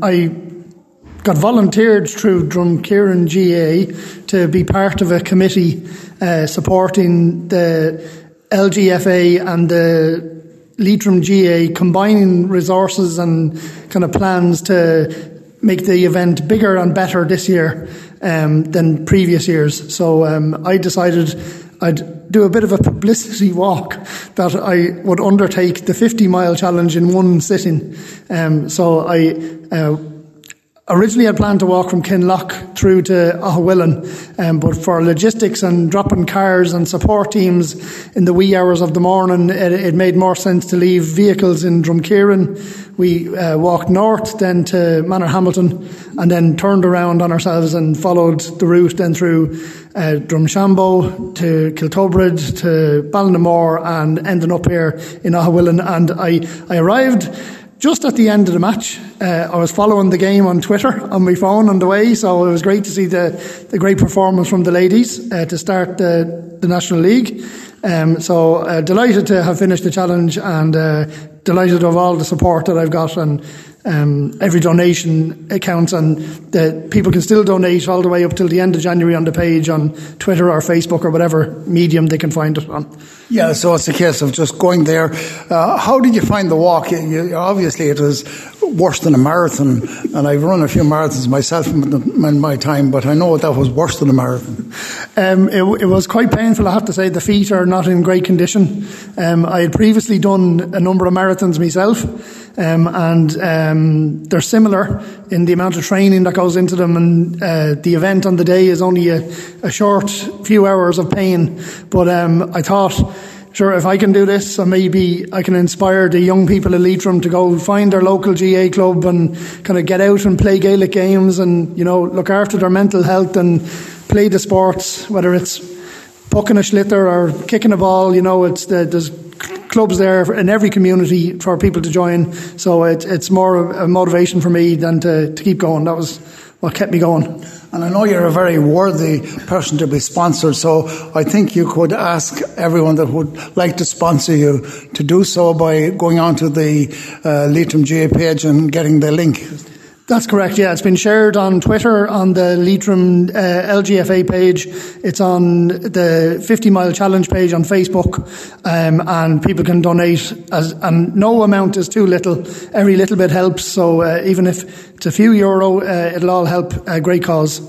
I got volunteered through Drumkeeran GAA to be part of a committee uh, supporting the LGFA and the Leitrim GAA combining resources and kind of plans to make the event bigger and better this year um, than previous years. So um, I decided I'd do a bit of a publicity walk that I would undertake the 50 mile challenge in one sitting. Um, so I uh, Originally, I planned to walk from Kinlough through to Aughawillan, um, but for logistics and dropping cars and support teams in the wee hours of the morning, it, it made more sense to leave vehicles in Drumkeeran. We uh, walked north, then to Manorhamilton, and then turned around on ourselves and followed the route then through uh, Drumshanbo to Kiltubrid to Ballinamore and ending up here in Aughawillan. And I, I arrived just at the end of the match, uh, I was following the game on Twitter on my phone on the way, so it was great to see the, the great performance from the ladies uh, to start the, the National League. Um, so uh, delighted to have finished the challenge and uh, delighted of all the support that I've got and um, every donation counts and the people can still donate all the way up till the end of January on the page on Twitter or Facebook or whatever medium they can find it on. Yeah, so it's a case of just going there. Uh, how did you find the walk? You, obviously, it was worse than a marathon, and I've run a few marathons myself in my time, but I know that was worse than a marathon. Um, it, it, was quite painful, I have to say. The feet are not in great condition. Um, I had previously done a number of marathons myself, um, and um, they're similar in the amount of training that goes into them, and uh, the event on the day is only a, a short few hours of pain. But um, I thought sure, if I can do this, so maybe I can inspire the young people of Leitrim to go find their local GAA club and kind of get out and play Gaelic games and, you know, look after their mental health and play the sports, whether it's pucking a sliotar or kicking a ball, you know, it's the, there's clubs there in every community for people to join. So it, it's more a motivation for me than to, to keep going. That was what kept me going. And I know you're a very worthy person to be sponsored, so I think you could ask everyone that would like to sponsor you to do so by going onto the uh, Leitrim GAA page and getting the link. That's correct, yeah. It's been shared on Twitter, on the Leitrim uh, LGFA page. It's on the 50 Mile Challenge page on Facebook, um, and people can donate. As, and no amount is too little. Every little bit helps. So uh, even if it's a few euro, uh, it'll all help a great cause.